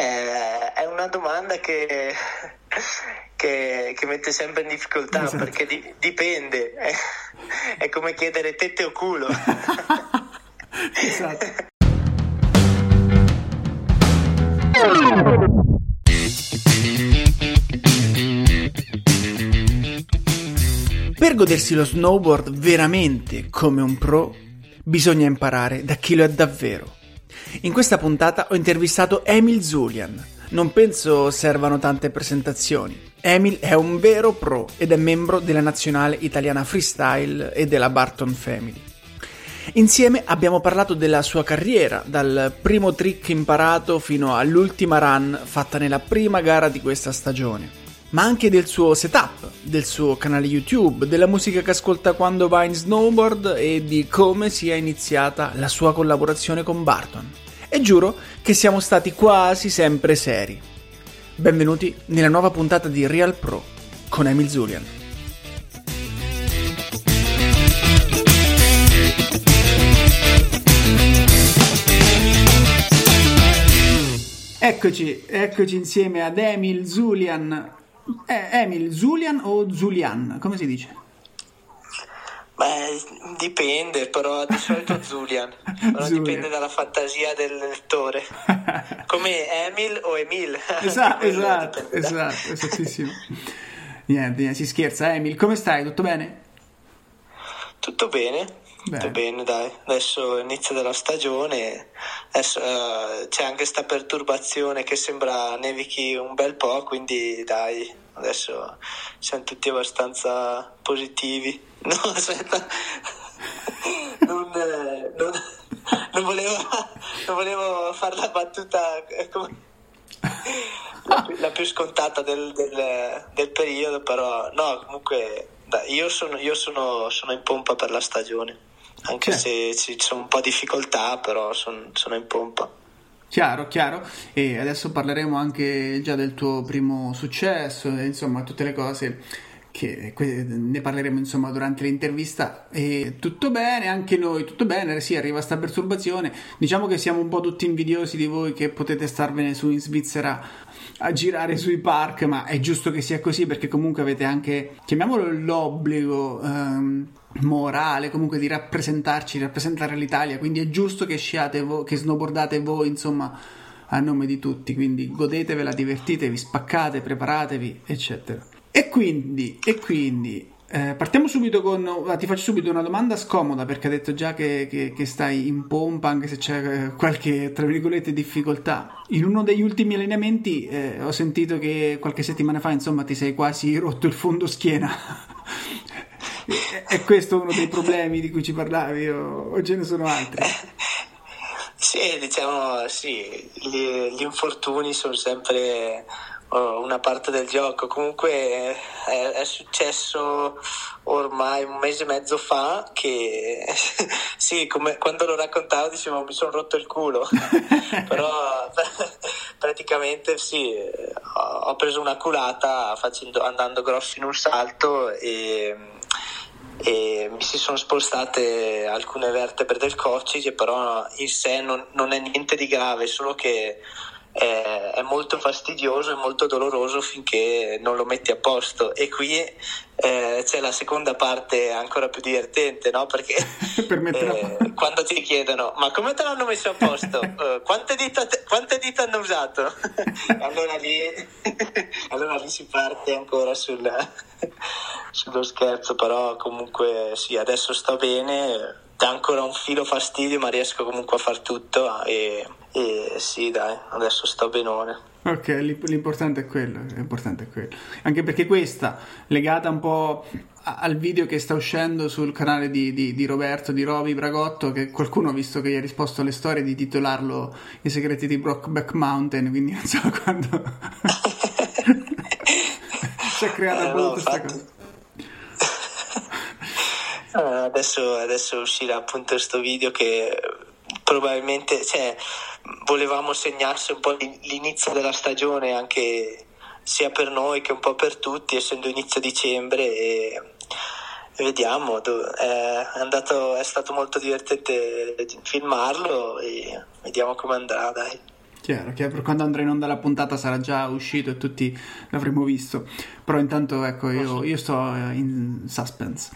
Eh, è una domanda che, che, che, mette sempre in difficoltà esatto. perché di, dipende, è, è, come chiedere tette o culo. esatto. Per godersi lo snowboard veramente come un pro, bisogna imparare da chi lo è davvero. In questa puntata ho intervistato Emil Zulian. Non penso servano tante presentazioni. Emil è un vero pro ed è membro della nazionale italiana freestyle e della Barton Family. Insieme abbiamo parlato della sua carriera, dal primo trick imparato fino all'ultima run fatta nella prima gara di questa stagione ma anche del suo setup, del suo canale YouTube, della musica che ascolta quando va in snowboard e di come sia iniziata la sua collaborazione con Barton. E giuro che siamo stati quasi sempre seri. Benvenuti nella nuova puntata di Real Pro con Emil Zulian. Eccoci, eccoci insieme ad Emil Zulian, eh, Emil, Zulian o Zulian? Come si dice? Beh, dipende, però di solito Zulian. Però Zulian. dipende dalla fantasia del lettore. Come Emil o Emil. Esatto, esatto, esatto, esattissimo. Niente, si scherza. Emil, come stai? Tutto bene? Tutto bene. Beh. Tutto bene, dai. Adesso inizio della stagione, adesso, uh, c'è anche questa perturbazione che sembra nevichi un bel po', quindi dai, adesso siamo tutti abbastanza positivi. No, aspetta, non, non, non, volevo, non volevo fare la battuta come la, più, la più scontata del, del, del, periodo, però no, comunque io, sono, io sono, sono in pompa per la stagione anche se ci sono un po' di difficoltà, però son, sono in pompa. Chiaro, chiaro. E adesso parleremo anche già del tuo primo successo, insomma, tutte le cose che ne parleremo insomma durante l'intervista. E tutto bene anche noi tutto bene. Sì arriva sta perturbazione. Diciamo che siamo un po' tutti invidiosi di voi che potete starvene su in Svizzera a girare sui park ma è giusto che sia così perché comunque avete anche chiamiamolo l'obbligo um, morale comunque di rappresentarci, rappresentare l'Italia, quindi è giusto che sciate voi, che snowboardate voi, insomma, a nome di tutti, quindi godetevela, divertitevi, spaccate, preparatevi, eccetera. E quindi, e quindi eh, partiamo subito con. Ti faccio subito una domanda scomoda perché hai detto già che, che, che, stai in pompa, anche se c'è eh, qualche tra virgolette difficoltà. In uno degli ultimi allenamenti eh, ho sentito che qualche settimana fa, insomma, ti sei quasi rotto il fondo schiena. È questo uno dei problemi di cui ci parlavi o, o ce ne sono altri? Sì, diciamo sì, gli, gli infortuni sono sempre una parte del gioco. Comunque è, è, successo ormai un mese e mezzo fa che sì, come, quando lo raccontavo dicevo mi sono rotto il culo, però praticamente sì, ho preso una culata facendo, andando grosso in un salto e e mi si sono spostate alcune vertebre del coccige, però in sé non, non è niente di grave, solo che è, è, molto fastidioso e molto doloroso finché non lo metti a posto. E qui eh, c'è la seconda parte ancora più divertente no? perché eh, quando ti chiedono ma come te l'hanno messo a posto? Uh, quante, dita te, quante, dita hanno usato? Allora, lì, allora lì si parte ancora sul, sullo scherzo però comunque sì adesso sto bene dà ancora un filo fastidio ma riesco comunque a far tutto e e sì, dai, adesso sto benone. Ok, l'importante è quello, l'importante è quello. Anche perché questa, legata un po' al video che sta uscendo sul canale di, di, di Roberto, di Rovi Bragotto, che qualcuno ha visto che gli ha risposto alle storie di titolarlo I segreti di Brockback Mountain, quindi non so quando... si è creata eh, no, questa cosa. Adesso, adesso uscirà appunto questo video che probabilmente cioè, volevamo segnarsi un po' l'inizio della stagione anche sia per noi che un po' per tutti essendo inizio dicembre e, vediamo è, andato, è stato molto divertente filmarlo e vediamo come andrà dai Chiaro, chiaro, per quando andrà in onda la puntata sarà già uscito e tutti l'avremo visto. Però intanto ecco, io, io sto eh, in suspense.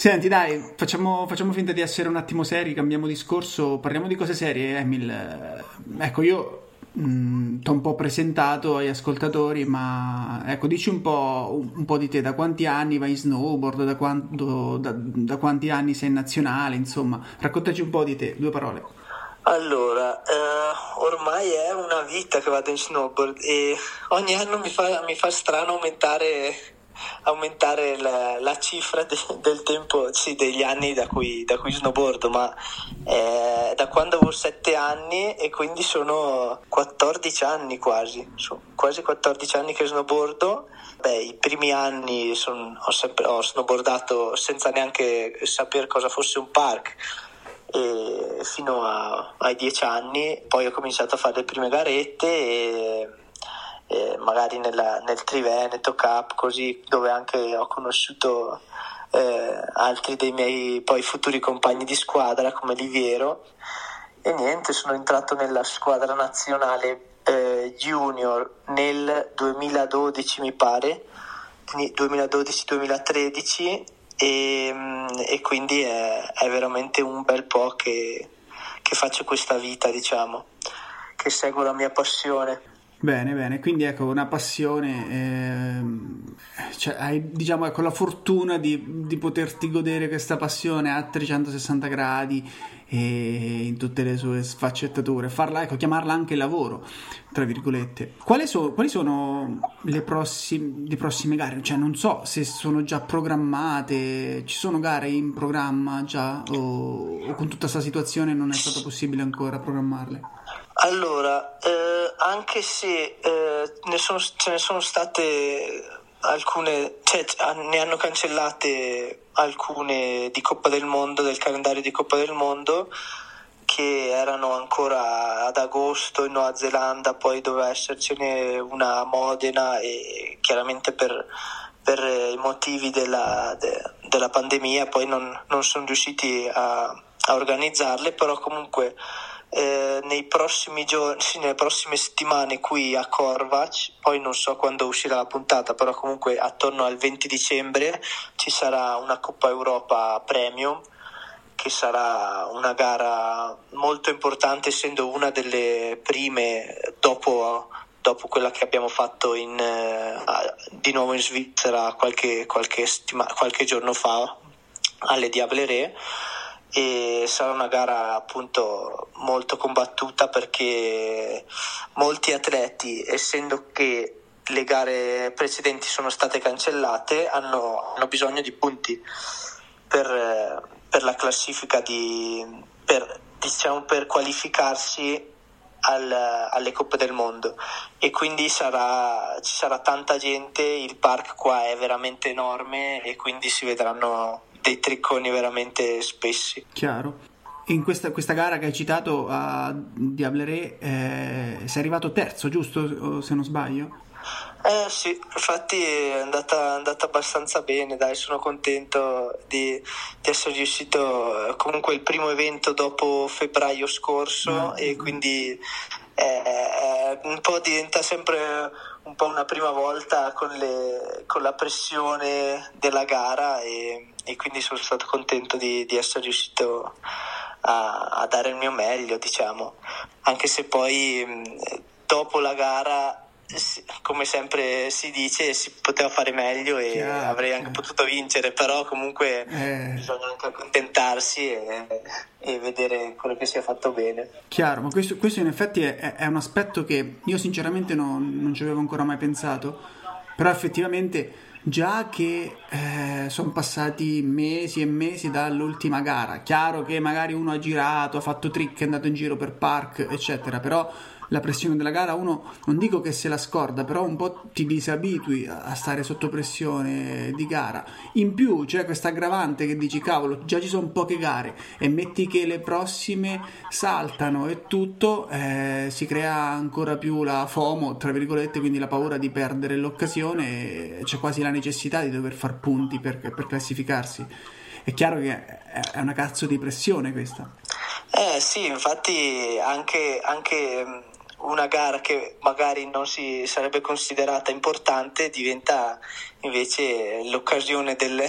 Senti, dai, facciamo, facciamo, finta di essere un attimo seri, cambiamo discorso, parliamo di cose serie, Emil. Ecco, io ti ho un po' presentato ai ascoltatori, ma ecco, dici un po', un, po', di te, da quanti anni vai in snowboard, da, quando, da, da quanti anni sei in nazionale, insomma, raccontaci un po' di te, due parole. Allora, eh, ormai è una vita che vado in snowboard e ogni anno mi fa, mi fa strano aumentare, aumentare la, la, cifra de, del tempo, sì, degli anni da cui, da cui snowboardo, ma eh, da quando avevo 7 anni e quindi sono 14 anni quasi, sono quasi 14 anni che snowboardo. Beh, i primi anni son, ho, sempre, ho snowboardato senza neanche sapere cosa fosse un park fino a, ai dieci anni poi ho cominciato a fare le prime garette e, e magari nella, nel Triveneto Cup così dove anche ho conosciuto eh, altri dei miei poi futuri compagni di squadra come Liviero e niente sono entrato nella squadra nazionale eh, junior nel 2012 mi pare 2012-2013 e, e quindi è, è, veramente un bel po' che, che faccio questa vita, diciamo, che seguo la mia passione. Bene, bene, quindi ecco una passione, eh, cioè hai diciamo ecco la fortuna di, di poterti godere questa passione a 360 gradi in tutte le sue sfaccettature, farla, ecco, chiamarla anche lavoro, tra virgolette. Quali, so, quali sono le, prossime, le prossime gare? Cioè, non so se sono già programmate, ci sono gare in programma già o, o con tutta questa situazione non è stato possibile ancora programmarle? Allora, eh, anche se eh, ne sono, ce ne sono state alcune, cioè, ne hanno cancellate alcune di Coppa del Mondo, del calendario di Coppa del Mondo, che erano ancora ad agosto in Nuova Zelanda, poi doveva essercene una a Modena e chiaramente per, per i motivi della, de, della pandemia poi non, non sono riusciti a, a organizzarle, però comunque eh, nei prossimi giorni, sì, nelle prossime settimane qui a Corvac, poi non so quando uscirà la puntata, però comunque attorno al 20 dicembre ci sarà una Coppa Europa Premium che sarà una gara molto importante essendo una delle prime dopo, dopo quella che abbiamo fatto in, eh, di nuovo in Svizzera qualche, qualche, settima, qualche giorno fa alle Diableré e sarà una gara appunto molto combattuta perché molti atleti essendo che le gare precedenti sono state cancellate hanno, hanno bisogno di punti per, per la classifica di, per, diciamo per qualificarsi al, alle Coppe del Mondo. E quindi sarà, ci sarà tanta gente, il park qua è veramente enorme e quindi si vedranno dei tricconi veramente spessi. Chiaro. In questa, questa gara che hai citato a Diableré eh, sei arrivato terzo, giusto? Se non sbaglio? Eh sì, infatti è andata, è andata abbastanza bene, dai, sono contento di, di, essere riuscito comunque il primo evento dopo febbraio scorso eh, e quindi eh, un po' diventa sempre un po' una prima volta con, le, con la pressione della gara e, e, quindi sono stato contento di, di essere riuscito a, a, dare il mio meglio, diciamo, anche se poi dopo la gara come sempre si dice, si poteva fare meglio e Chiaro, avrei anche potuto vincere, però comunque eh. bisogna anche accontentarsi e, e, vedere quello che si è fatto bene. Chiaro, ma questo, questo in effetti è, è, un aspetto che io sinceramente non, non ci avevo ancora mai pensato, però effettivamente già che eh, sono passati mesi e mesi dall'ultima gara, chiaro che magari uno ha girato, ha fatto trick, è andato in giro per park, eccetera, però la pressione della gara uno non dico che se la scorda, però un po' ti disabitui a stare sotto pressione di gara. In più c'è questa aggravante che dici cavolo, già ci sono poche gare e metti che le prossime saltano e tutto, eh, si crea ancora più la FOMO, tra virgolette, quindi la paura di perdere l'occasione c'è quasi la necessità di dover far punti per, per classificarsi. È chiaro che è una cazzo di pressione questa. Eh sì, infatti anche, anche una gara che magari non si sarebbe considerata importante diventa invece l'occasione del,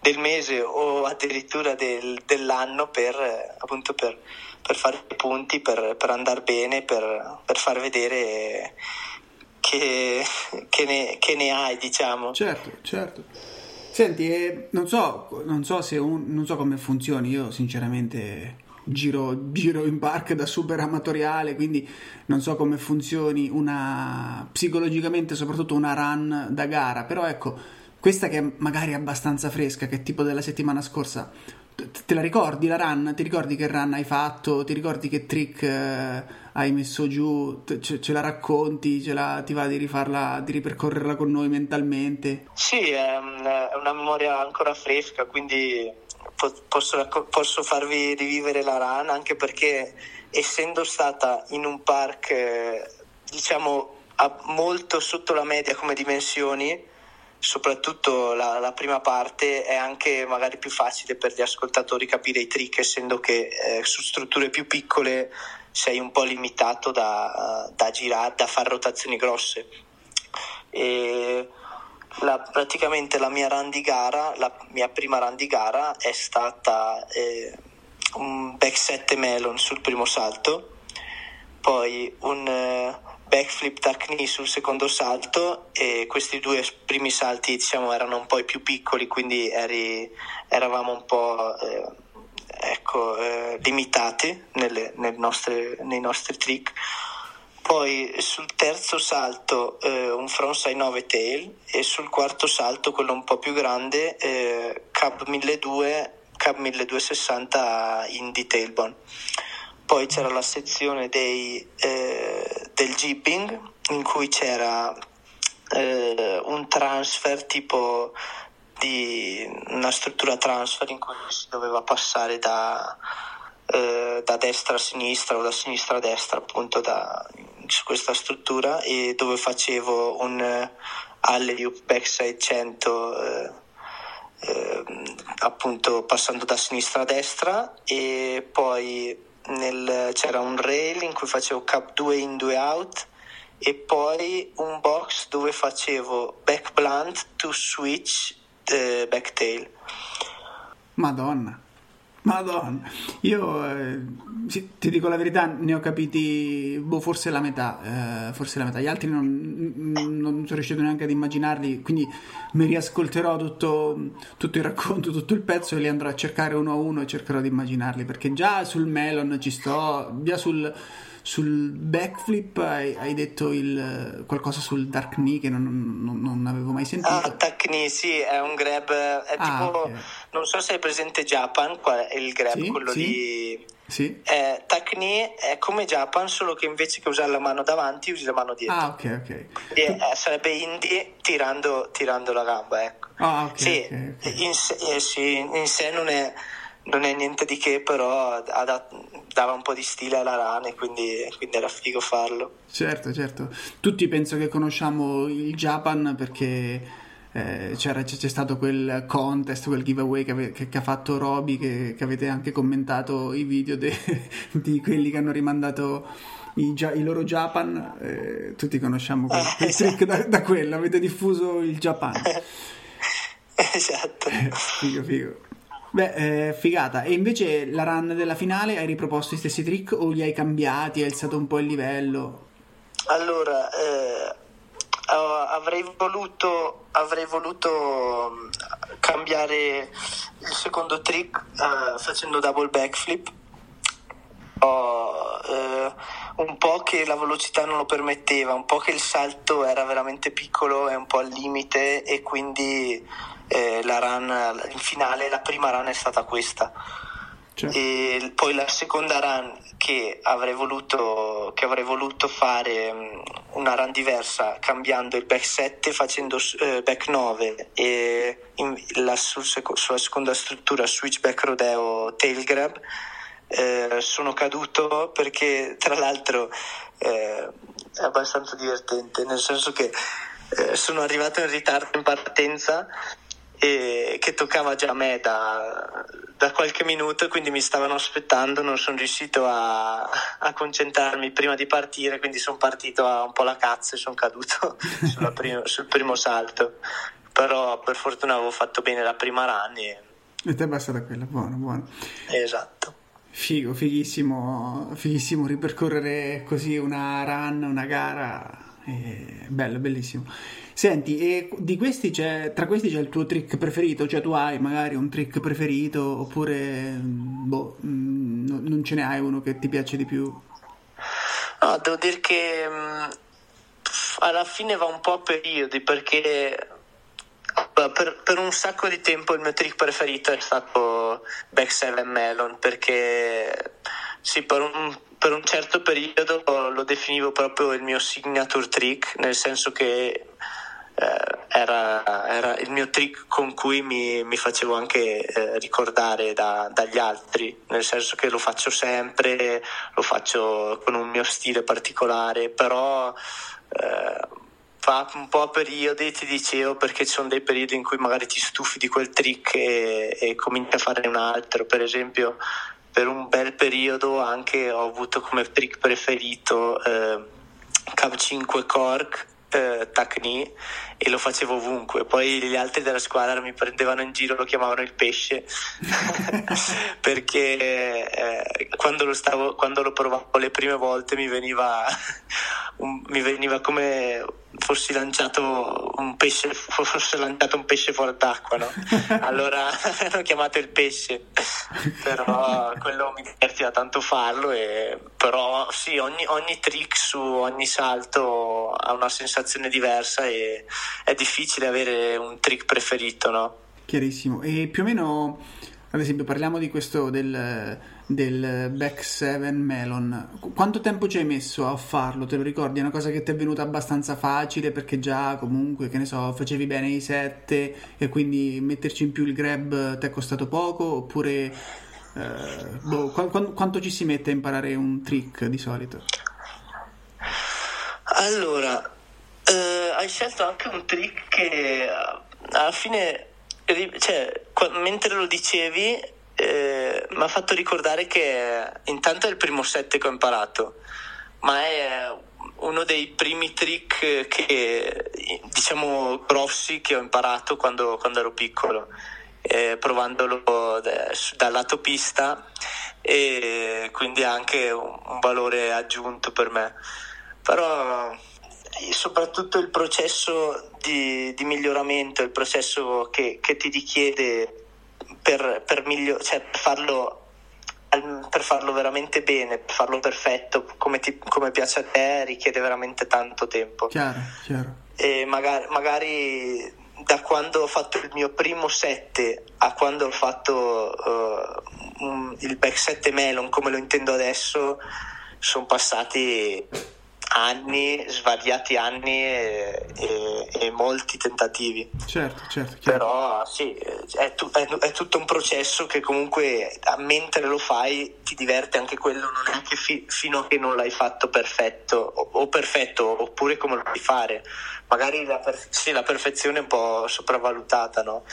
del mese o addirittura del, dell'anno per, appunto per, per fare punti, per, per andare bene, per, per far vedere che, che, ne, che ne hai, diciamo. Certo, certo. Senti, eh, non, so, non, so un, non so come funzioni, io sinceramente giro, giro in park da super amatoriale, quindi non so come funzioni una psicologicamente, soprattutto una run da gara, però ecco, questa che magari è abbastanza fresca, che è tipo della settimana scorsa, te la ricordi la run? Ti ricordi che run hai fatto? Ti ricordi che trick eh, hai messo giù? Ce, ce la racconti? Ce la, ti va di rifarla, di ripercorrerla con noi mentalmente? Sì, è, è una memoria ancora fresca, quindi posso, posso, farvi rivivere la run anche perché essendo stata in un park eh, diciamo molto sotto la media come dimensioni soprattutto la, la, prima parte è anche magari più facile per gli ascoltatori capire i trick essendo che eh, su strutture più piccole sei un po' limitato da, da girare, da fare rotazioni grosse. E la, praticamente la mia run di gara, la mia prima run di gara è stata eh, un back 7 melon sul primo salto, poi un eh, backflip tuck knee sul secondo salto e questi due primi salti diciamo erano un po' più piccoli, quindi eri, eravamo un po' eh, ecco, eh, limitati nelle, nelle nostre, nei nostri trick poi sul terzo salto eh, un frontside 9 tail e sul quarto salto, quello un po' più grande, eh, Cab 1200, Cab 1260 in tailbone. Poi c'era la sezione dei, eh, del jibbing in cui c'era eh, un transfer tipo di una struttura transfer in cui si doveva passare da, eh, da destra a sinistra o da sinistra a destra appunto da, su questa struttura e dove facevo un uh, alley backside 100 eh, eh, appunto passando da sinistra a destra e poi nel, c'era un rail in cui facevo cap 2 in 2 out e poi un box dove facevo back blunt to switch eh, backtail Madonna Madonna, io eh, ti dico la verità, ne ho capiti boh, forse la metà, eh, forse la metà, gli altri non, non, sono riuscito neanche ad immaginarli, quindi mi riascolterò tutto, tutto, il racconto, tutto il pezzo e li andrò a cercare uno a uno e cercherò di immaginarli, perché già sul Melon ci sto, già sul sul backflip hai, hai detto il, qualcosa sul dark knee che non, non, non avevo mai sentito. Ah, dark knee, sì, è un grab, è ah, tipo, okay. non so se hai presente Japan, qual è il grab, sì, quello sì. lì. Sì. Eh, Takni è come Japan, solo che invece che usare la mano davanti usi la mano dietro. Ah, ok, ok. E, eh, sarebbe indie tirando, tirando, la gamba, ecco. Ah, ok. Sì, okay, okay. In, sé, eh, sì, in sé non è non è niente di che, però dava un po' di stile alla rana e quindi, quindi, era figo farlo. Certo, certo. Tutti penso che conosciamo il Japan perché eh, c'è stato quel contest, quel giveaway che, ave, che, che ha fatto Roby, che, che, avete anche commentato i video de, di quelli che hanno rimandato i, i loro Japan. Eh, tutti conosciamo quel, quel trick da, da quello, avete diffuso il Japan. esatto. figo, figo. Beh, eh, figata. E invece la run della finale hai riproposto i stessi trick o li hai cambiati? Hai alzato un po' il livello? Allora, eh, avrei, voluto, avrei voluto mm, cambiare il secondo trick eh, facendo double backflip. Oh, eh, un po' che la velocità non lo permetteva, un po' che il salto era veramente piccolo e un po' al limite e quindi la run in finale, la prima run è stata questa. Cioè. E poi la seconda run che avrei voluto, che avrei voluto fare mm, una run diversa cambiando il back 7 facendo eh, back 9 e in, la, sul sulla seconda struttura switchback rodeo tail grab eh, sono caduto perché tra l'altro eh, è abbastanza divertente nel senso che eh, sono arrivato in ritardo in partenza e che toccava già a me da, da qualche minuto, quindi mi stavano aspettando, non sono riuscito a, a concentrarmi prima di partire, quindi sono partito a un po' la cazzo e sono caduto prima, sul primo salto. Però per fortuna avevo fatto bene la prima run e... E te è bastata quella, buono, buono. Esatto. Figo, fighissimo, fighissimo ripercorrere così una run, una gara, bello, bellissimo. Senti, e questi tra questi c'è il tuo trick preferito? Cioè tu hai magari un trick preferito oppure mm, boh, mm, non ce ne hai uno che ti piace di più? No, devo dire che mm, alla fine va un po' a periodi perché per, per, un sacco di tempo il mio trick preferito è stato Back 7 Melon perché sì, per un, per un certo periodo lo definivo proprio il mio signature trick, nel senso che eh, era, era, il mio trick con cui mi, mi facevo anche eh, ricordare da, dagli altri, nel senso che lo faccio sempre, lo faccio con un mio stile particolare, però eh, va un po' a periodi, ti dicevo, perché ci sono dei periodi in cui magari ti stufi di quel trick e, e cominci a fare un altro, per esempio per un bel periodo anche ho avuto come trick preferito eh, Cav 5 Cork eh, Tacni e lo facevo ovunque. Poi gli altri della squadra mi prendevano in giro, lo chiamavano il pesce perché eh, quando, lo stavo, quando lo provavo le prime volte mi veniva, un, mi veniva come fossi lanciato un pesce, fosse lanciato un pesce fuori d'acqua, no? Allora l'ho chiamato il pesce, però quello mi divertiva tanto farlo, e, però sì, ogni, ogni trick su ogni salto ha una sensazione diversa e è difficile avere un trick preferito, no? Chiarissimo, e più o meno, ad esempio, parliamo di questo del del Back 7 Melon. Quanto tempo ci hai messo a farlo? Te lo ricordi? È una cosa che ti è venuta abbastanza facile perché già comunque, che ne so, facevi bene i 7 e quindi metterci in più il grab ti è costato poco? Oppure eh, boh, qu- quanto ci si mette a imparare un trick di solito? Allora, eh, hai scelto anche un trick che alla fine, cioè, mentre lo dicevi, eh, mi ha fatto ricordare che intanto è il primo set che ho imparato, ma è uno dei primi trick che diciamo grossi che ho imparato quando, quando ero piccolo, eh, provandolo dal lato pista e quindi anche un, valore aggiunto per me. Però soprattutto il processo di, di miglioramento, il processo che, che ti richiede per, per, miglior- cioè per, farlo, per farlo veramente bene, per farlo perfetto, come, ti, come piace a te, richiede veramente tanto tempo. Chiaro, chiaro. E magari, magari da quando ho fatto il mio primo 7 a quando ho fatto uh, un, il back 7 melon come lo intendo adesso sono passati anni, svariati anni e, e, e molti tentativi. Certo, certo. Chiaro. Però sì, è, tu, è, è, tutto un processo che comunque mentre lo fai ti diverte anche quello, non è anche fi, fino a che non l'hai fatto perfetto o, o perfetto oppure come lo puoi fare. Magari la, perfe- sì, la perfezione è un po' sopravvalutata, no?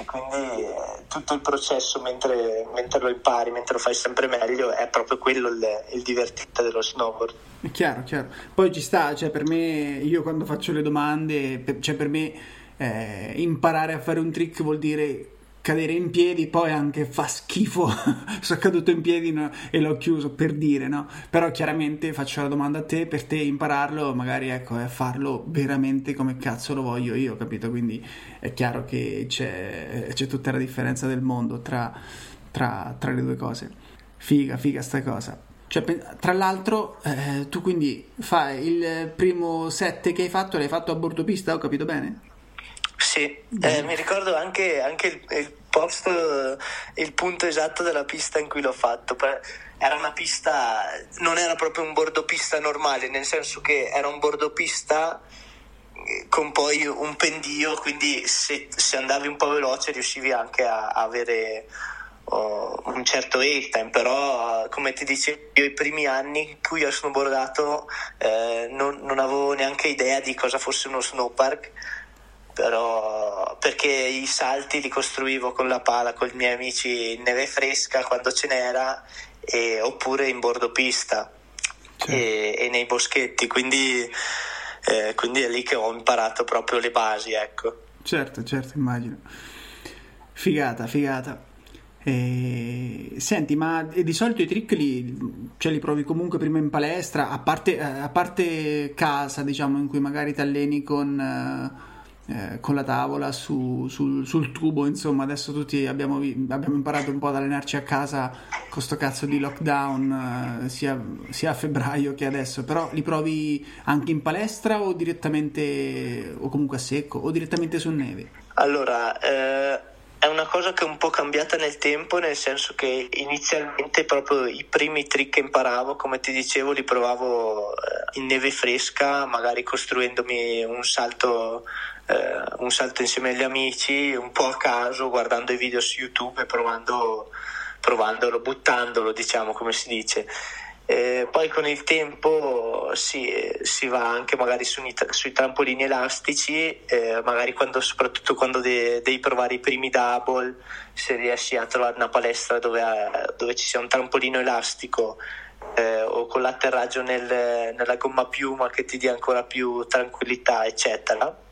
E quindi eh, tutto il processo mentre, mentre, lo impari, mentre lo fai sempre meglio, è proprio quello il, il divertente dello snowboard. È chiaro, chiaro. Poi ci sta, cioè per me, io quando faccio le domande, per, cioè per me eh, imparare a fare un trick vuol dire cadere in piedi poi anche fa schifo sono caduto in piedi no? e l'ho chiuso per dire no però chiaramente faccio la domanda a te per te impararlo magari ecco è farlo veramente come cazzo lo voglio io capito quindi è chiaro che c'è, c'è tutta la differenza del mondo tra, tra, tra, le due cose figa figa sta cosa cioè, tra l'altro eh, tu quindi fai il primo set che hai fatto l'hai fatto a bordo pista ho capito bene? Sì, eh, mi ricordo anche, anche il, il, posto, il punto esatto della pista in cui l'ho fatto. Era una pista, non era proprio un bordopista normale, nel senso che era un bordopista eh, con poi un pendio, quindi se, se andavi un po' veloce riuscivi anche a, a avere oh, un certo airtime, però come ti dicevo io i primi anni in cui ho snowboardato eh, non, non avevo neanche idea di cosa fosse uno snowpark però perché i salti li costruivo con la pala con i miei amici in neve fresca quando ce n'era e, oppure in bordo pista certo. e, e, nei boschetti. Quindi, eh, quindi, è lì che ho imparato proprio le basi ecco. Certo certo immagino. Figata figata. E... Senti, ma di solito i trick li, cioè, li provi comunque prima in palestra, a parte, eh, a parte casa, diciamo, in cui magari ti alleni con, eh, con la tavola su, sul, sul, tubo, insomma, adesso tutti abbiamo, abbiamo, imparato un po' ad allenarci a casa con sto cazzo di lockdown, eh, sia, sia, a febbraio che adesso, però li provi anche in palestra o direttamente, o comunque a secco, o direttamente su neve? Allora, eh è una cosa che è un po' cambiata nel tempo, nel senso che inizialmente proprio i primi trick che imparavo, come ti dicevo, li provavo eh, in neve fresca, magari costruendomi un salto, eh, un salto insieme agli amici, un po' a caso, guardando i video su YouTube e provando, provandolo, buttandolo, diciamo come si dice. Eh, poi con il tempo si, si, va anche magari su, sui trampolini elastici, eh, magari quando, soprattutto quando de, devi provare i primi double, se riesci a trovare una palestra dove, dove ci sia un trampolino elastico eh, o con l'atterraggio nel, nella gomma piuma che ti dia ancora più tranquillità, eccetera.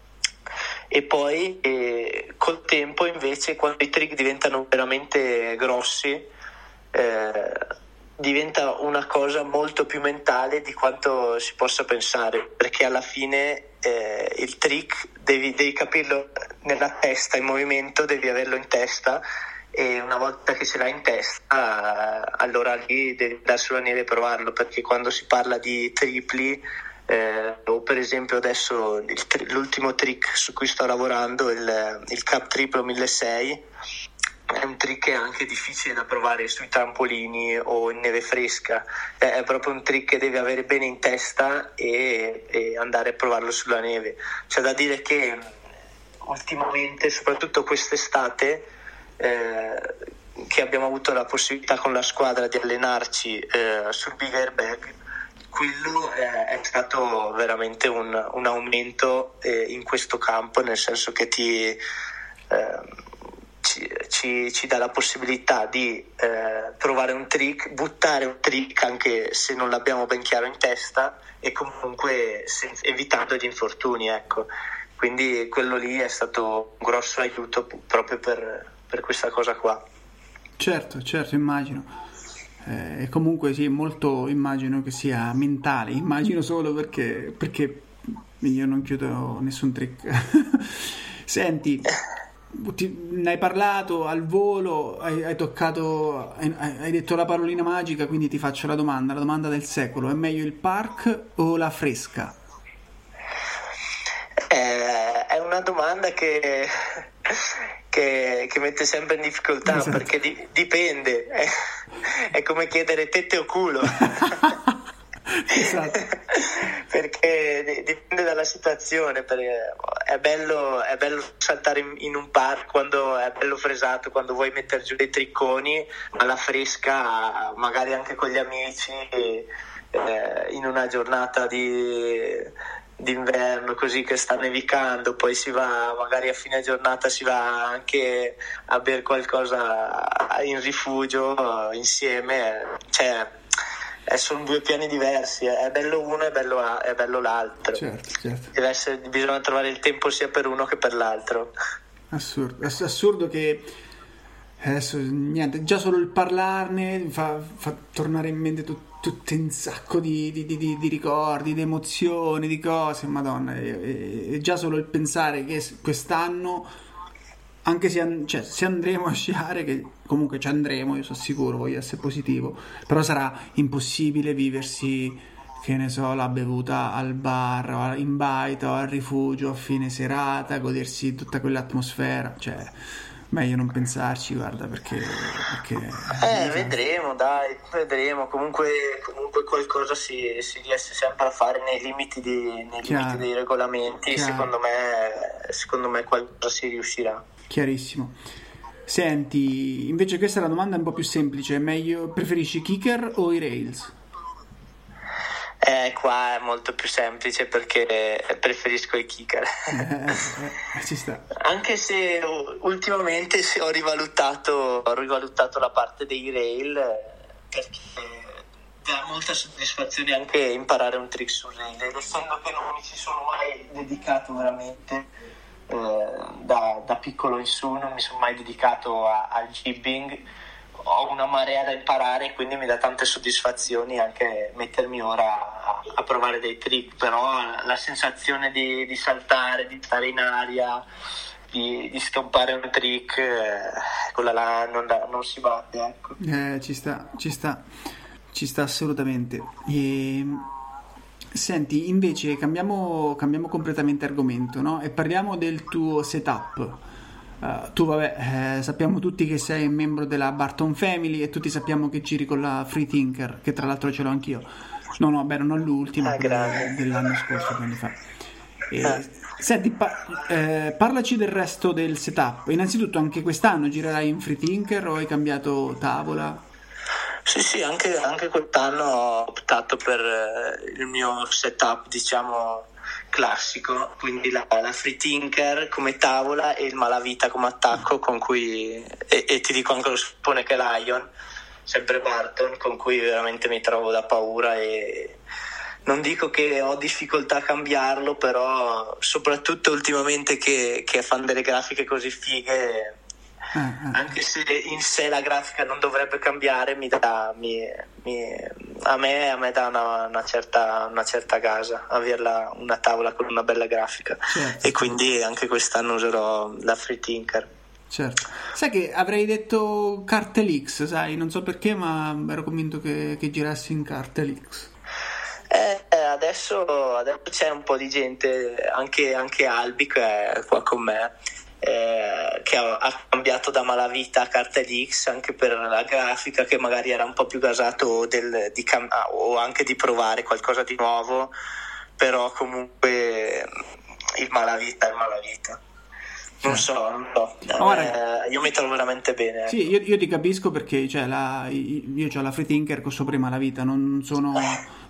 E poi eh, col tempo invece quando i trick diventano veramente grossi, eh, diventa una cosa molto più mentale di quanto si possa pensare, perché alla fine eh, il trick devi, devi, capirlo nella testa, in movimento, devi averlo in testa e una volta che ce l'hai in testa allora lì devi andare sulla neve e provarlo, perché quando si parla di tripli eh, o per esempio adesso il, l'ultimo trick su cui sto lavorando, il, il Cap Triplo 1600 è un trick anche difficile da provare sui trampolini o in neve fresca, è proprio un trick che devi avere bene in testa e, e andare a provarlo sulla neve. C'è da dire che ultimamente, soprattutto quest'estate, eh, che abbiamo avuto la possibilità con la squadra di allenarci eh, sul big airbag, quello è, è stato veramente un, un aumento eh, in questo campo, nel senso che ti eh, ci, ci, ci, dà la possibilità di eh, provare un trick, buttare un trick anche se non l'abbiamo ben chiaro in testa e comunque senza, evitando gli infortuni. Ecco. Quindi quello lì è stato un grosso aiuto proprio per, per questa cosa qua. Certo, certo, immagino. Eh, comunque sì, molto immagino che sia mentale, immagino solo perché, perché io non chiudo nessun trick. Senti, ti, ne hai parlato al volo, hai, hai toccato, hai, hai, detto la parolina magica, quindi ti faccio la domanda, la domanda del secolo, è meglio il park o la fresca? Eh, è una domanda che, che, che, mette sempre in difficoltà esatto. perché di, dipende, è, è come chiedere tette o culo. esatto. perché dipende dalla situazione è bello, è bello saltare in, un park quando è bello fresato quando vuoi mettere giù dei tricconi alla fresca magari anche con gli amici eh, in una giornata di d'inverno così che sta nevicando poi si va magari a fine giornata si va anche a bere qualcosa in rifugio insieme cioè eh, sono due piani diversi, eh. è bello uno e bello, è bello l'altro. Certo, certo. Essere, bisogna trovare il tempo sia per uno che per l'altro. Assurdo, assurdo che adesso niente, già solo il parlarne fa, fa tornare in mente tutto tutte un sacco di, di, di, di, ricordi, di emozioni, di cose, madonna, e, e, già solo il pensare che quest'anno anche se, cioè, se, andremo a sciare, che comunque ci andremo, io sono sicuro, voglio essere positivo, però sarà impossibile viversi, che ne so, la bevuta al bar, in baita al rifugio a fine serata, godersi tutta quell'atmosfera, cioè meglio non pensarci, guarda, perché... perché eh, vedremo, dai, vedremo, comunque, comunque qualcosa si, si, riesce sempre a fare nei limiti, di, nei limiti dei regolamenti, secondo me, secondo me qualcosa si riuscirà. Chiarissimo. Senti, invece questa è la domanda un po' più semplice, meglio, preferisci kicker o i rails? Eh, qua è molto più semplice perché preferisco i kicker. Eh, ci sta. Anche se ultimamente ho rivalutato, ho rivalutato la parte dei rail perché dà molta soddisfazione anche imparare un trick sul rail. Ed essendo che non mi ci sono mai dedicato veramente eh, da, da, piccolo in su, non mi sono mai dedicato al jibbing ho una marea da imparare quindi mi dà tante soddisfazioni anche mettermi ora a, a provare dei trick però la sensazione di, di saltare di stare in aria di, di stoppare un trick eh, quella là non, non si batte ecco. eh, ci sta ci sta ci sta assolutamente e... Senti, invece cambiamo, cambiamo completamente argomento no? e parliamo del tuo setup. Uh, tu vabbè, eh, sappiamo tutti che sei membro della Barton Family e tutti sappiamo che giri con la Free Thinker, che tra l'altro ce l'ho anch'io. No, no, beh, non l'ultima, ah, dell'anno scorso, anni fa. E, ah. Senti, pa- eh, parlaci del resto del setup. Innanzitutto, anche quest'anno girerai in Free Thinker o hai cambiato tavola? Sì, sì, anche, anche quest'anno ho optato per eh, il mio setup, diciamo, classico, quindi la, la Free Tinker come tavola e il Malavita come attacco con cui, e, e ti dico anche lo suppone che Lion, sempre Barton, con cui veramente mi trovo da paura e non dico che ho difficoltà a cambiarlo, però soprattutto ultimamente che, che fanno delle grafiche così fighe. Anche se in sé la grafica non dovrebbe cambiare, mi dà, mi, mi, a, me, a me dà una, una, certa, una certa casa averla una tavola con una bella grafica certo. e quindi anche quest'anno userò la Free Tinker. Certo. Sai che avrei detto Cartel X, sai, non so perché, ma ero convinto che, che girassi in Cartel X. Eh, adesso, adesso, c'è un po' di gente, anche, anche Albi che è qua con me, eh, che ha, ha, cambiato da malavita a carta X anche per la grafica che magari era un po' più gasato del, di cam- ah, o anche di provare qualcosa di nuovo però comunque il malavita è il malavita non so, non so. Ora, eh, io mi trovo veramente bene. Ecco. Sì, io, io, ti capisco perché cioè, la, io ho la free thinker con sopra la vita, non sono,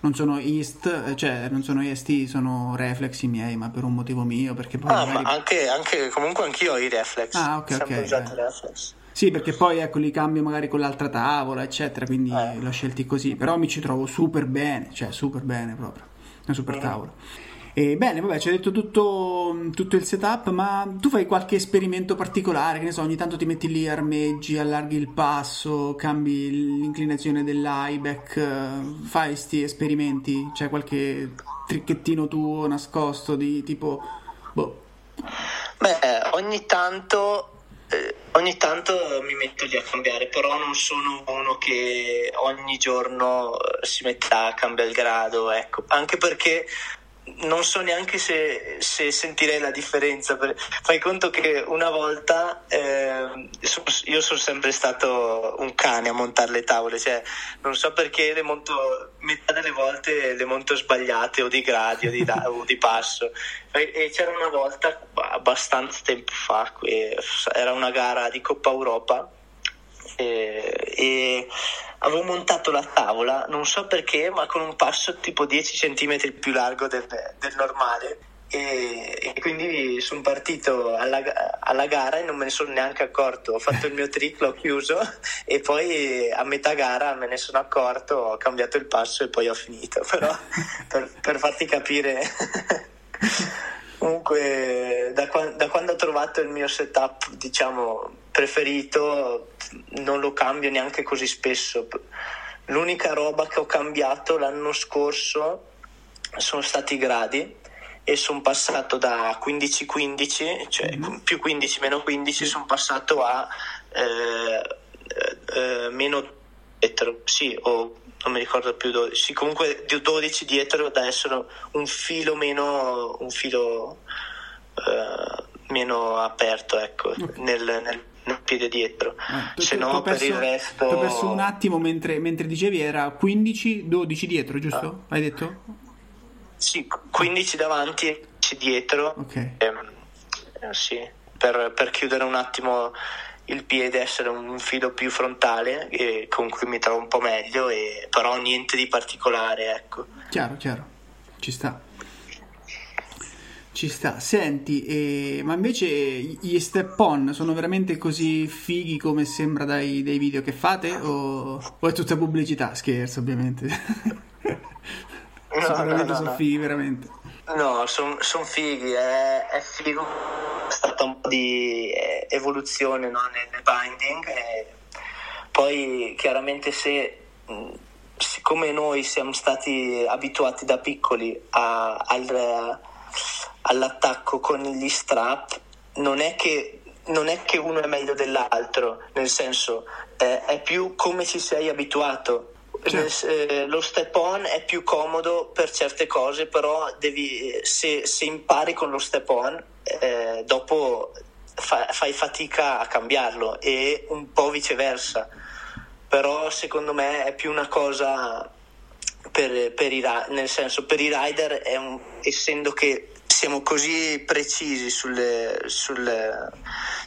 non sono East, cioè non sono EST, sono reflex i miei, ma per un motivo mio. Perché poi ah, magari... ma anche, anche, comunque anch'io ho i reflex. Ah, ok, ok. Eh. Sì, perché poi ecco li cambio magari con l'altra tavola, eccetera, quindi eh. l'ho scelti così. Però mi ci trovo super bene, cioè super bene proprio. Una super mm. tavola. E bene, vabbè, ci hai detto tutto, tutto, il setup, ma tu fai qualche esperimento particolare? Che ne so, ogni tanto ti metti lì, armeggi, allarghi il passo, cambi l'inclinazione dell'ieback, fai questi esperimenti? C'è qualche tricchettino tuo nascosto di tipo... Boh. Beh, ogni tanto eh, ogni tanto mi metto lì a cambiare, però non sono uno che ogni giorno si mette a cambiare il grado, ecco. Anche perché non so neanche se, se, sentirei la differenza. Fai conto che una volta eh, io sono sempre stato un cane a montare le tavole, cioè non so perché le monto, metà delle volte le monto sbagliate o di gradi o di, o di passo. E c'era una volta abbastanza tempo fa, era una gara di Coppa Europa e, e avevo montato la tavola, non so perché, ma con un passo tipo 10 cm più largo del, del normale. E, e, quindi sono partito alla, alla, gara e non me ne sono neanche accorto. Ho fatto il mio trick, l'ho chiuso e poi a metà gara me ne sono accorto, ho cambiato il passo e poi ho finito. Però per, per farti capire. Comunque, da, da, quando ho trovato il mio setup, diciamo, preferito, non lo cambio neanche così spesso. L'unica roba che ho cambiato l'anno scorso sono stati i gradi e sono passato da 15-15, cioè mm-hmm. più 15 meno 15, sono passato a eh, eh, meno dietro, sì, o non mi ricordo più 12, sì, comunque 12 dietro da essere un filo meno, un filo eh, meno aperto, ecco, okay. nel, nel, nel, piede dietro. Ah, Se no, per il resto. Ho perso un attimo mentre, mentre, dicevi era 15, 12 dietro, giusto? Ah. Hai detto? Sì, 15 davanti e 10 dietro. Ok. Eh, sì, per, per chiudere un attimo il piede essere un filo più frontale e con cui mi trovo un po' meglio, e, però niente di particolare, ecco. Chiaro, chiaro, ci sta. Ci sta. Senti, eh, ma invece gli step on sono veramente così fighi come sembra dai, dai video che fate? O, o, è tutta pubblicità? Scherzo, ovviamente. No, sono, no, no, sono no. fighi, veramente. No, sono son fighi, è, è figo. È stata un po' di eh, evoluzione no, nel, binding. E poi chiaramente se, siccome noi siamo stati abituati da piccoli a, al, all'attacco con gli strap, non è che non è che uno è meglio dell'altro, nel senso eh, è più come ci sei abituato. Certo. Eh, lo step on è più comodo per certe cose, però devi, se, se impari con lo step on, eh, dopo fa, fai fatica a cambiarlo e un po' viceversa. Però secondo me è più una cosa per, per i, nel senso per i rider, è un, essendo che siamo così precisi sulle, sulle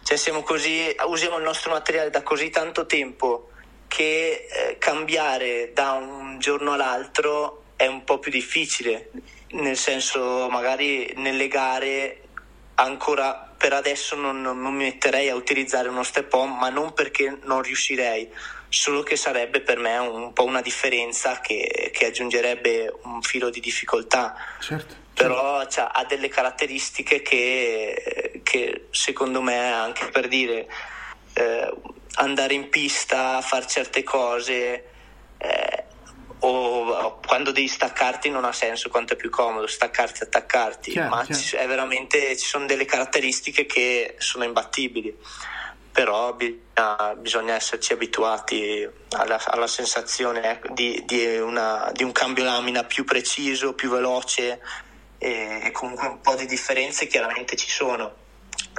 cioè siamo così usiamo il nostro materiale da così tanto tempo che eh, cambiare da un giorno all'altro è un po' più difficile nel senso magari nelle gare ancora per adesso non, non mi metterei a utilizzare uno step on ma non perché non riuscirei solo che sarebbe per me un po' una differenza che, che aggiungerebbe un filo di difficoltà. Certo però cioè, ha delle caratteristiche che, che, secondo me anche per dire eh, andare in pista fare certe cose eh, o, o, quando devi staccarti non ha senso quanto è più comodo staccarti e attaccarti chiaro, ma chiaro. Veramente ci sono delle caratteristiche che sono imbattibili però bisogna, bisogna esserci abituati alla, alla sensazione di, di, una, di un cambio lamina più preciso più veloce e comunque un po' di differenze chiaramente ci sono.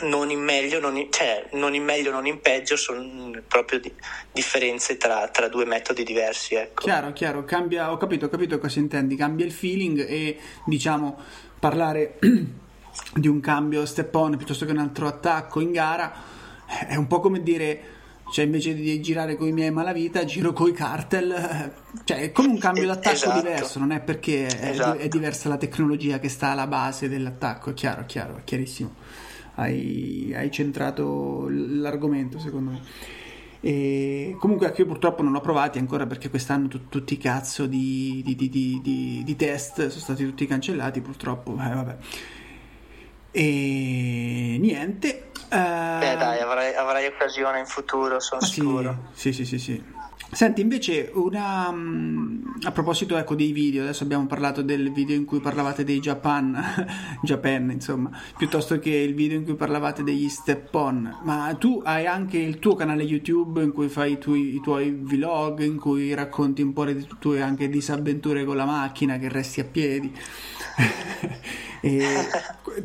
Non in meglio, non in, cioè, non in, meglio, non in peggio, sono proprio di, differenze tra, tra, due metodi diversi. Ecco. Chiaro, chiaro, cambia, ho capito, ho capito cosa intendi, cambia il feeling e diciamo parlare di un cambio step on piuttosto che un altro attacco in gara è un po' come dire cioè invece di girare con i miei malavita giro con i cartel. Cioè è come un cambio d'attacco esatto. diverso non è perché è, esatto. è, diversa la tecnologia che sta alla base dell'attacco. È chiaro, chiaro, è chiarissimo. Hai, hai centrato l'argomento secondo me. E comunque anche io purtroppo non l'ho provati ancora perché quest'anno t- tutti i cazzo di, di, di, di, test sono stati tutti cancellati purtroppo eh, vabbè e niente eh dai, avrai, avrai, occasione in futuro, sono sicuro. Sì, sì, sì, sì. Senti, invece, una, um, a proposito ecco, dei video, adesso abbiamo parlato del video in cui parlavate dei Japan, Japan, insomma, piuttosto che il video in cui parlavate degli step on, ma tu hai anche il tuo canale YouTube in cui fai i tuoi, i tuoi vlog, in cui racconti un po' le tue anche disavventure con la macchina, che resti a piedi. E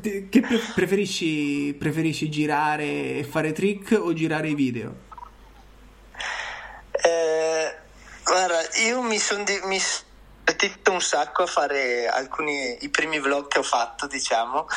che preferisci, preferisci girare e fare trick o girare i video? Eh, guarda, io mi sono di- mi divertito un sacco a fare alcuni i primi vlog che ho fatto, diciamo,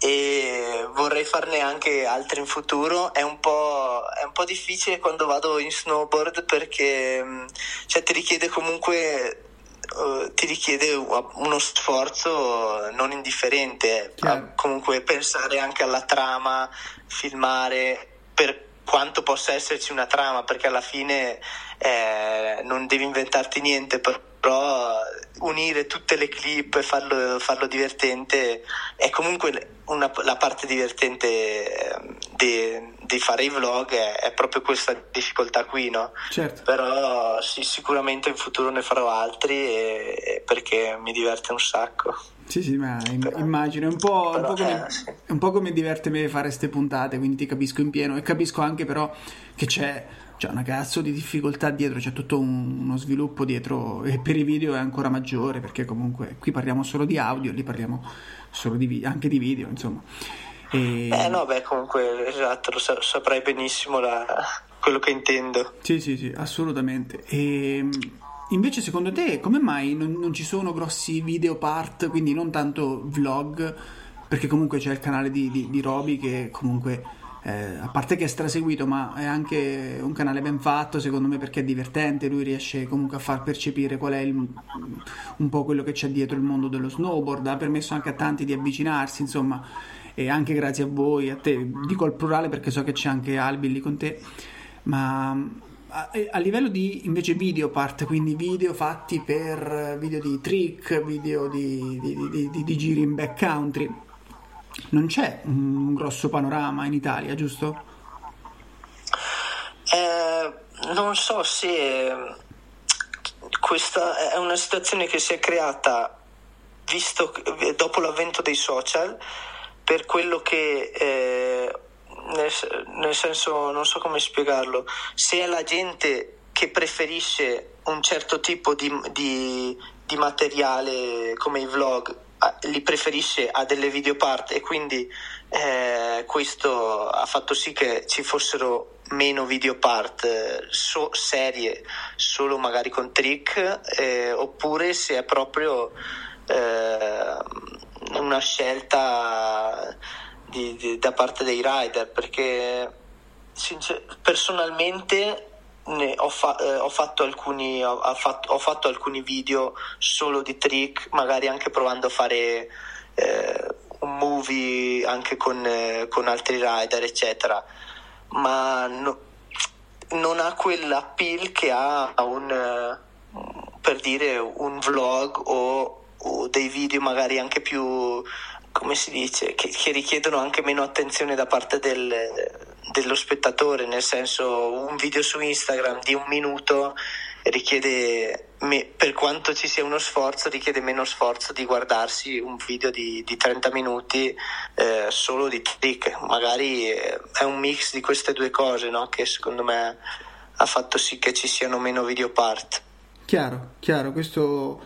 e vorrei farne anche altri in futuro. È un po', è un po difficile quando vado in snowboard perché cioè, ti richiede comunque Uh, ti richiede uno sforzo non indifferente Chiaro. comunque pensare anche alla trama filmare per quanto possa esserci una trama perché alla fine eh, non devi inventarti niente però unire tutte le clip e farlo, farlo divertente è comunque una, la parte divertente di, di fare i vlog è, è, proprio questa difficoltà qui no? Certo. però sì, sicuramente in futuro ne farò altri e, e perché mi diverte un sacco sì, sì, ma immagino, è un po', però, un, po come, eh, sì. è un po' come diverte me fare queste puntate, quindi ti capisco in pieno e capisco anche però che c'è, c'è una cazzo di difficoltà dietro, c'è tutto un, uno sviluppo dietro e per i video è ancora maggiore perché comunque qui parliamo solo di audio, lì parliamo solo di video, anche di video, insomma. E... Eh no, beh, comunque esatto, lo sa- saprai benissimo la... quello che intendo. Sì, sì, sì, assolutamente. E invece, secondo te, come mai non, non, ci sono grossi video part, quindi non tanto vlog? Perché comunque c'è il canale di, di, di Roby che comunque eh, a parte che è straseguito, ma è anche un canale ben fatto, secondo me, perché è divertente. Lui riesce comunque a far percepire qual è il, un po' quello che c'è dietro il mondo dello snowboard. Ha permesso anche a tanti di avvicinarsi, insomma, e anche grazie a voi, a te. Dico al plurale perché so che c'è anche Albi lì con te, ma a, livello di invece video part, quindi video fatti per video di trick, video di, di, di, di giri in backcountry non c'è un grosso panorama in Italia, giusto? Eh, non so se questa è una situazione che si è creata visto dopo l'avvento dei social per quello che eh, nel, nel, senso non so come spiegarlo se è la gente che preferisce un certo tipo di, di, di materiale come i vlog li preferisce a delle videopart e quindi eh, questo ha fatto sì che ci fossero meno videopart so, serie solo magari con trick eh, oppure se è proprio eh, una scelta di, di, da parte dei rider perché sincer- personalmente ho, fa- eh, ho, fatto alcuni, ho, ho, fatto alcuni, video solo di trick, magari anche provando a fare eh, un movie anche con, eh, con, altri rider, eccetera. Ma no, non ha quell'appeal che ha un, eh, per dire, un vlog o, o dei video magari anche più come si dice, che, che, richiedono anche meno attenzione da parte del, dello spettatore, nel senso un video su Instagram di un minuto richiede, per quanto ci sia uno sforzo, richiede meno sforzo di guardarsi un video di, di 30 minuti eh, solo di trick. Magari eh, è un mix di queste due cose no? che secondo me ha fatto sì che ci siano meno video part. Chiaro, chiaro, questo,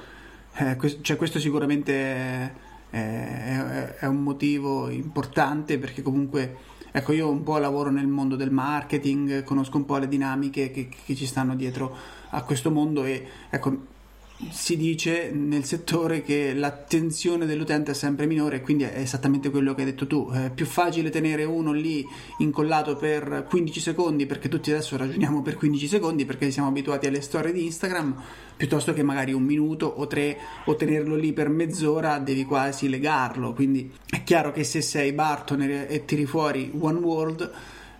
eh, questo, cioè questo sicuramente è, è, è un motivo importante perché comunque Ecco, io un po' lavoro nel mondo del marketing, conosco un po' le dinamiche che, che ci stanno dietro a questo mondo e ecco, si dice nel settore che l'attenzione dell'utente è sempre minore, quindi è esattamente quello che hai detto tu. È più facile tenere uno lì incollato per 15 secondi, perché tutti adesso ragioniamo per 15 secondi, perché siamo abituati alle storie di Instagram, piuttosto che magari un minuto o tre, o tenerlo lì per mezz'ora, devi quasi legarlo. Quindi è chiaro che se sei Barton e tiri fuori One World,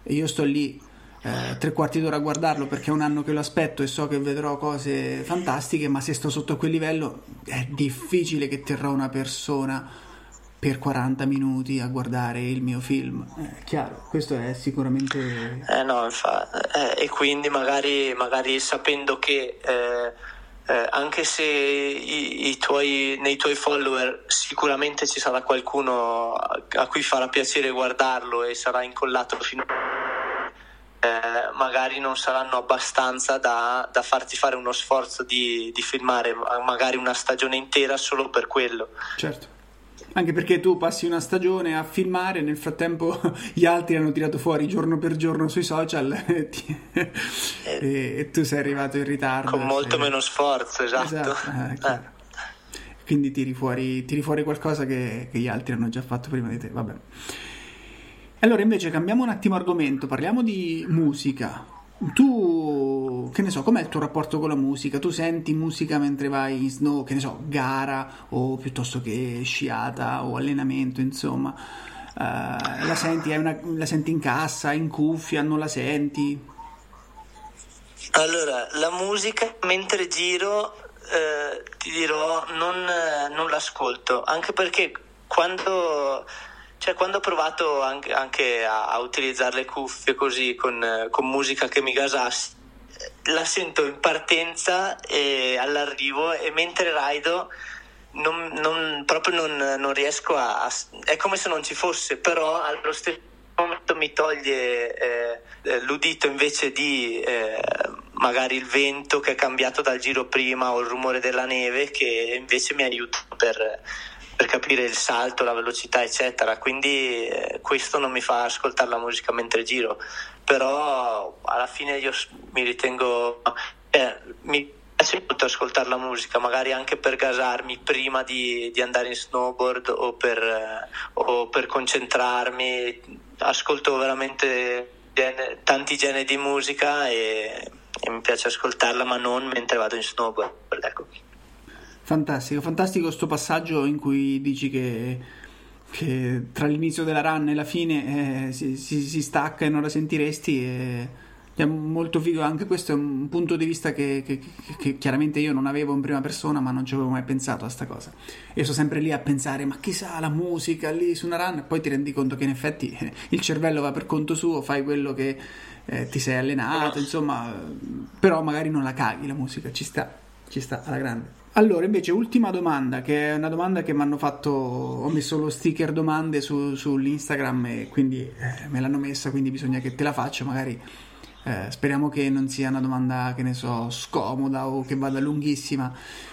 io sto lì eh, tre quarti d'ora a guardarlo perché è un anno che lo aspetto e so che vedrò cose fantastiche, ma se sto sotto a quel livello è difficile che terrò una persona per 40 minuti a guardare il mio film. Eh, chiaro, questo è sicuramente... Eh no, infatti, eh, e quindi magari, magari sapendo che... Eh, eh, anche se i, i tuoi, nei tuoi follower sicuramente ci sarà qualcuno a, a cui farà piacere guardarlo e sarà incollato fino a eh, magari non saranno abbastanza da, da, farti fare uno sforzo di, di, filmare magari una stagione intera solo per quello. Certo. Anche perché tu passi una stagione a filmare, nel frattempo gli altri hanno tirato fuori giorno per giorno sui social e, ti... eh, e, tu sei arrivato in ritardo. Con molto sei... meno sforzo, esatto. esatto. Eh, eh. Quindi tiri fuori, tiri fuori qualcosa che, che, gli altri hanno già fatto prima di te. Vabbè. Allora invece cambiamo un attimo argomento, parliamo di musica. Tu, che ne so, com'è il tuo rapporto con la musica? Tu senti musica mentre vai in snow, che ne so, gara o piuttosto che sciata o allenamento, insomma. Uh, la, senti, una, la senti in cassa, in cuffia, non la senti? Allora, la musica mentre giro, eh, ti dirò, non, non l'ascolto, anche perché quando cioè, quando ho provato anche, anche a, a, utilizzare le cuffie così con, con musica che mi gasassi, la sento in partenza e all'arrivo e mentre raido non, non, proprio non, non riesco a, a, è come se non ci fosse però allo stesso momento mi toglie eh, l'udito invece di eh, magari il vento che è cambiato dal giro prima o il rumore della neve che invece mi aiuta per, per capire il salto, la velocità, eccetera. Quindi eh, questo non mi fa ascoltare la musica mentre giro, però alla fine io mi ritengo, eh, mi piace molto ascoltare la musica, magari anche per gasarmi prima di, di andare in snowboard o per, eh, o per concentrarmi. Ascolto veramente gene, tanti generi di musica e, e, mi piace ascoltarla, ma non mentre vado in snowboard. Ecco. Fantastico, fantastico questo passaggio in cui dici che, che tra l'inizio della run e la fine eh, si, si, si, stacca e non la sentiresti. E è molto figo, anche questo è un punto di vista che, che, che, chiaramente io non avevo in prima persona, ma non ci avevo mai pensato a sta cosa. Io sto sempre lì a pensare, ma chissà la musica lì su una run, e poi ti rendi conto che in effetti il cervello va per conto suo, fai quello che eh, ti sei allenato, insomma, però magari non la caghi la musica, ci sta, ci sta alla grande. Allora, invece, ultima domanda, che è una domanda che mi hanno fatto, ho messo lo sticker domande su, sull'Instagram e quindi eh, me l'hanno messa, quindi bisogna che te la faccio, magari eh, speriamo che non sia una domanda, che ne so, scomoda o che vada lunghissima,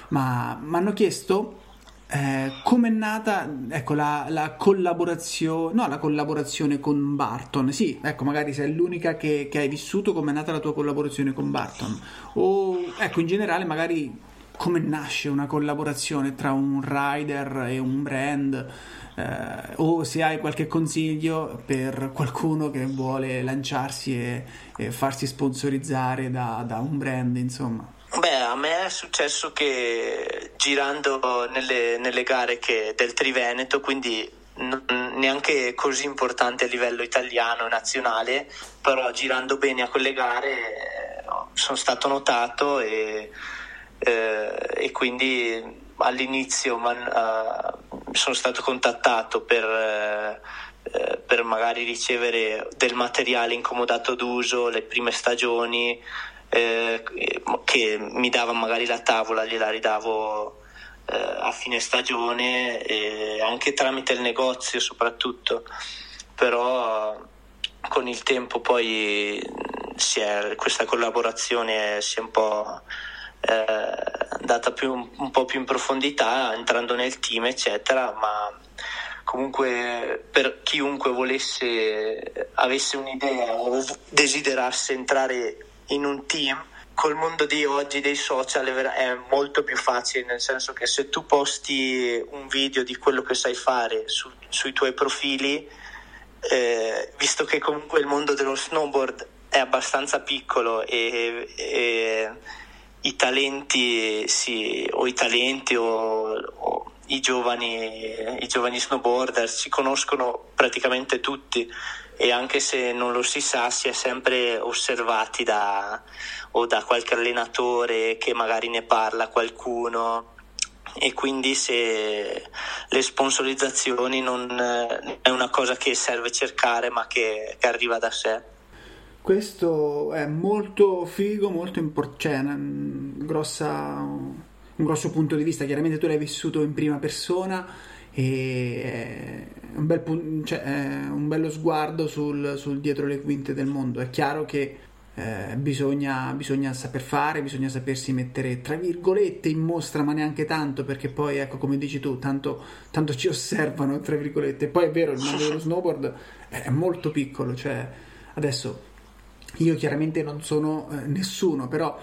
ma mi hanno chiesto eh, come è nata ecco, la, la, collaborazione, no, la collaborazione con Barton. Sì, ecco, magari sei l'unica che, che hai vissuto, come è nata la tua collaborazione con Barton. O, ecco, in generale, magari come nasce una collaborazione tra un rider e un brand eh, o se hai qualche consiglio per qualcuno che vuole lanciarsi e, e farsi sponsorizzare da, da un brand, insomma. Beh, a me è successo che girando nelle, nelle gare che, del Triveneto, quindi non, neanche così importante a livello italiano e nazionale, però girando bene a quelle gare eh, sono stato notato e, eh, e quindi all'inizio man, uh, sono stato contattato per, uh, per, magari ricevere del materiale incomodato d'uso, le prime stagioni, uh, che mi dava magari la tavola, gliela ridavo a fine stagione, anche tramite il negozio soprattutto, però con il tempo poi è, questa collaborazione si è un po' eh, andata più, un po' più in profondità, entrando nel team, eccetera, ma comunque per chiunque volesse, avesse un'idea o desiderasse entrare in un team, col mondo di oggi dei social è molto più facile, nel senso che se tu posti un video di quello che sai fare su, sui tuoi profili, eh, visto che comunque il mondo dello snowboard è abbastanza piccolo e, e i talenti sì, o i talenti o, o i, giovani, i giovani snowboarder si conoscono praticamente tutti e anche se non lo si sa si è sempre osservati da, o da qualche allenatore che magari ne parla qualcuno e quindi se le sponsorizzazioni non è una cosa che serve cercare ma che, che arriva da sé. Questo è molto figo, molto importante, cioè grossa, un grosso punto di vista. Chiaramente tu l'hai vissuto in prima persona e è un, bel, cioè, è un bello sguardo sul, sul, dietro le quinte del mondo. È chiaro che eh, bisogna, bisogna, saper fare, bisogna sapersi mettere tra virgolette in mostra, ma neanche tanto, perché poi, ecco, come dici tu, tanto, tanto ci osservano, tra virgolette. Poi è vero, il mondo dello snowboard è molto piccolo, cioè adesso io chiaramente non sono eh, nessuno, però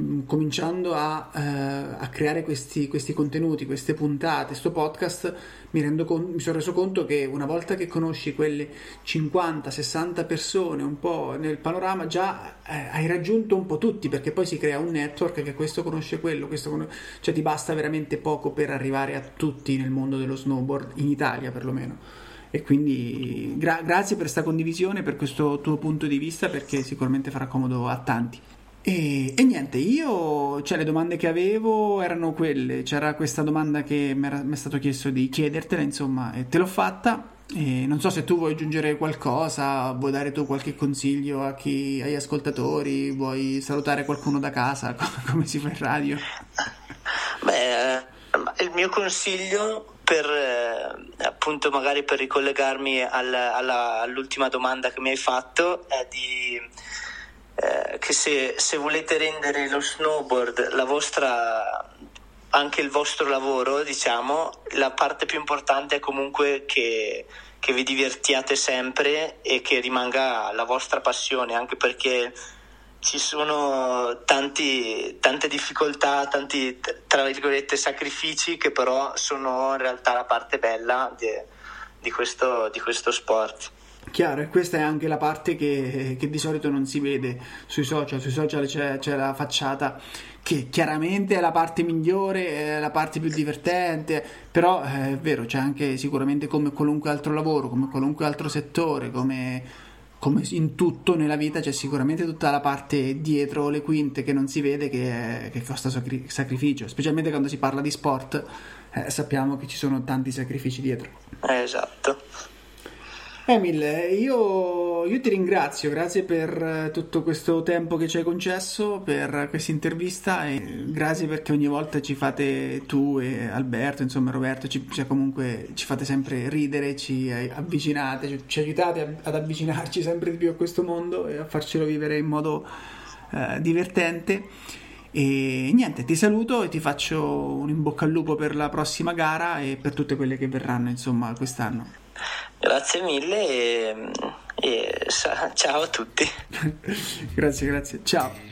mm, cominciando a, eh, a creare questi, questi, contenuti, queste puntate, questo podcast, mi, con- mi, sono reso conto che una volta che conosci quelle 50-60 persone un po' nel panorama, già eh, hai raggiunto un po' tutti, perché poi si crea un network che questo conosce quello, questo con- cioè ti basta veramente poco per arrivare a tutti nel mondo dello snowboard, in Italia perlomeno. E quindi gra- grazie per questa condivisione, per questo tuo punto di vista, perché sicuramente farà comodo a tanti. E, e, niente, io, cioè le domande che avevo erano quelle, c'era questa domanda che mi è stato chiesto di chiedertela, insomma, e te l'ho fatta. E non so se tu vuoi aggiungere qualcosa, vuoi dare tu qualche consiglio a chi, agli ascoltatori, vuoi salutare qualcuno da casa, come si fa in radio? Beh, eh, il mio consiglio per eh, appunto magari per ricollegarmi al, alla, all'ultima domanda che mi hai fatto è di eh, che se, se, volete rendere lo snowboard la vostra anche il vostro lavoro diciamo la parte più importante è comunque che, che vi divertiate sempre e che rimanga la vostra passione anche perché ci sono tanti, tante difficoltà, tanti tra virgolette sacrifici che però sono in realtà la parte bella di, di, questo, di questo sport. Chiaro, e questa è anche la parte che, che, di solito non si vede sui social. Sui social c'è, c'è, la facciata che chiaramente è la parte migliore, è la parte più divertente, però eh, è vero, c'è anche sicuramente come qualunque altro lavoro, come qualunque altro settore, come, come in tutto nella vita c'è sicuramente tutta la parte dietro le quinte che non si vede che, è, che costa sacri- sacrificio, specialmente quando si parla di sport. Eh, sappiamo che ci sono tanti sacrifici dietro. esatto. Emil, io, io, ti ringrazio, grazie per tutto questo tempo che ci hai concesso, per questa intervista e grazie perché ogni volta ci fate tu e Alberto, insomma Roberto, ci, cioè comunque ci fate sempre ridere, ci avvicinate, ci, ci aiutate ad avvicinarci sempre di più a questo mondo e a farcelo vivere in modo eh, divertente. E niente, ti saluto e ti faccio un in bocca al lupo per la prossima gara e per tutte quelle che verranno, insomma, quest'anno. Grazie mille e, e ciao a tutti. grazie, grazie. Ciao.